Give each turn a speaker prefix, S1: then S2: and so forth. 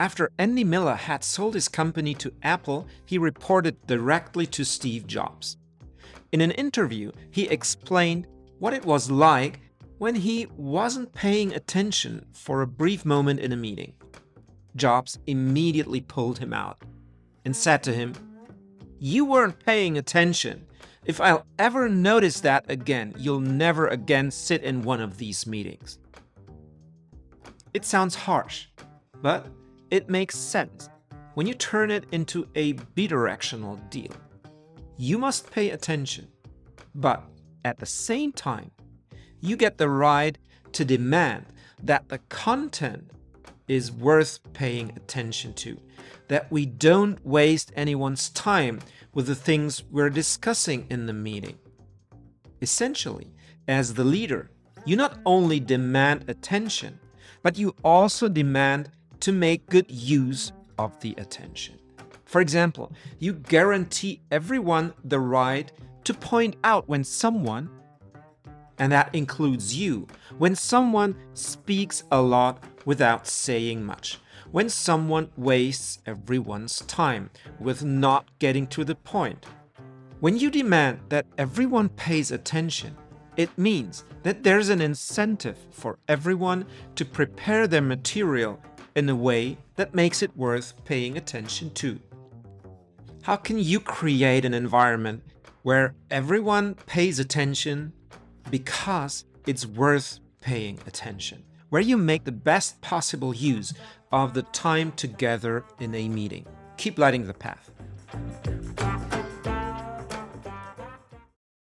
S1: After Andy Miller had sold his company to Apple, he reported directly to Steve Jobs. In an interview, he explained what it was like when he wasn't paying attention for a brief moment in a meeting. Jobs immediately pulled him out and said to him, You weren't paying attention. If I'll ever notice that again, you'll never again sit in one of these meetings. It sounds harsh, but it makes sense when you turn it into a bidirectional deal. You must pay attention, but at the same time, you get the right to demand that the content is worth paying attention to, that we don't waste anyone's time with the things we're discussing in the meeting. Essentially, as the leader, you not only demand attention, but you also demand to make good use of the attention. For example, you guarantee everyone the right to point out when someone, and that includes you, when someone speaks a lot without saying much, when someone wastes everyone's time with not getting to the point. When you demand that everyone pays attention, it means that there's an incentive for everyone to prepare their material in a way that makes it worth paying attention to. How can you create an environment where everyone pays attention because it's worth paying attention? Where you make the best possible use of the time together in a meeting. Keep lighting the path.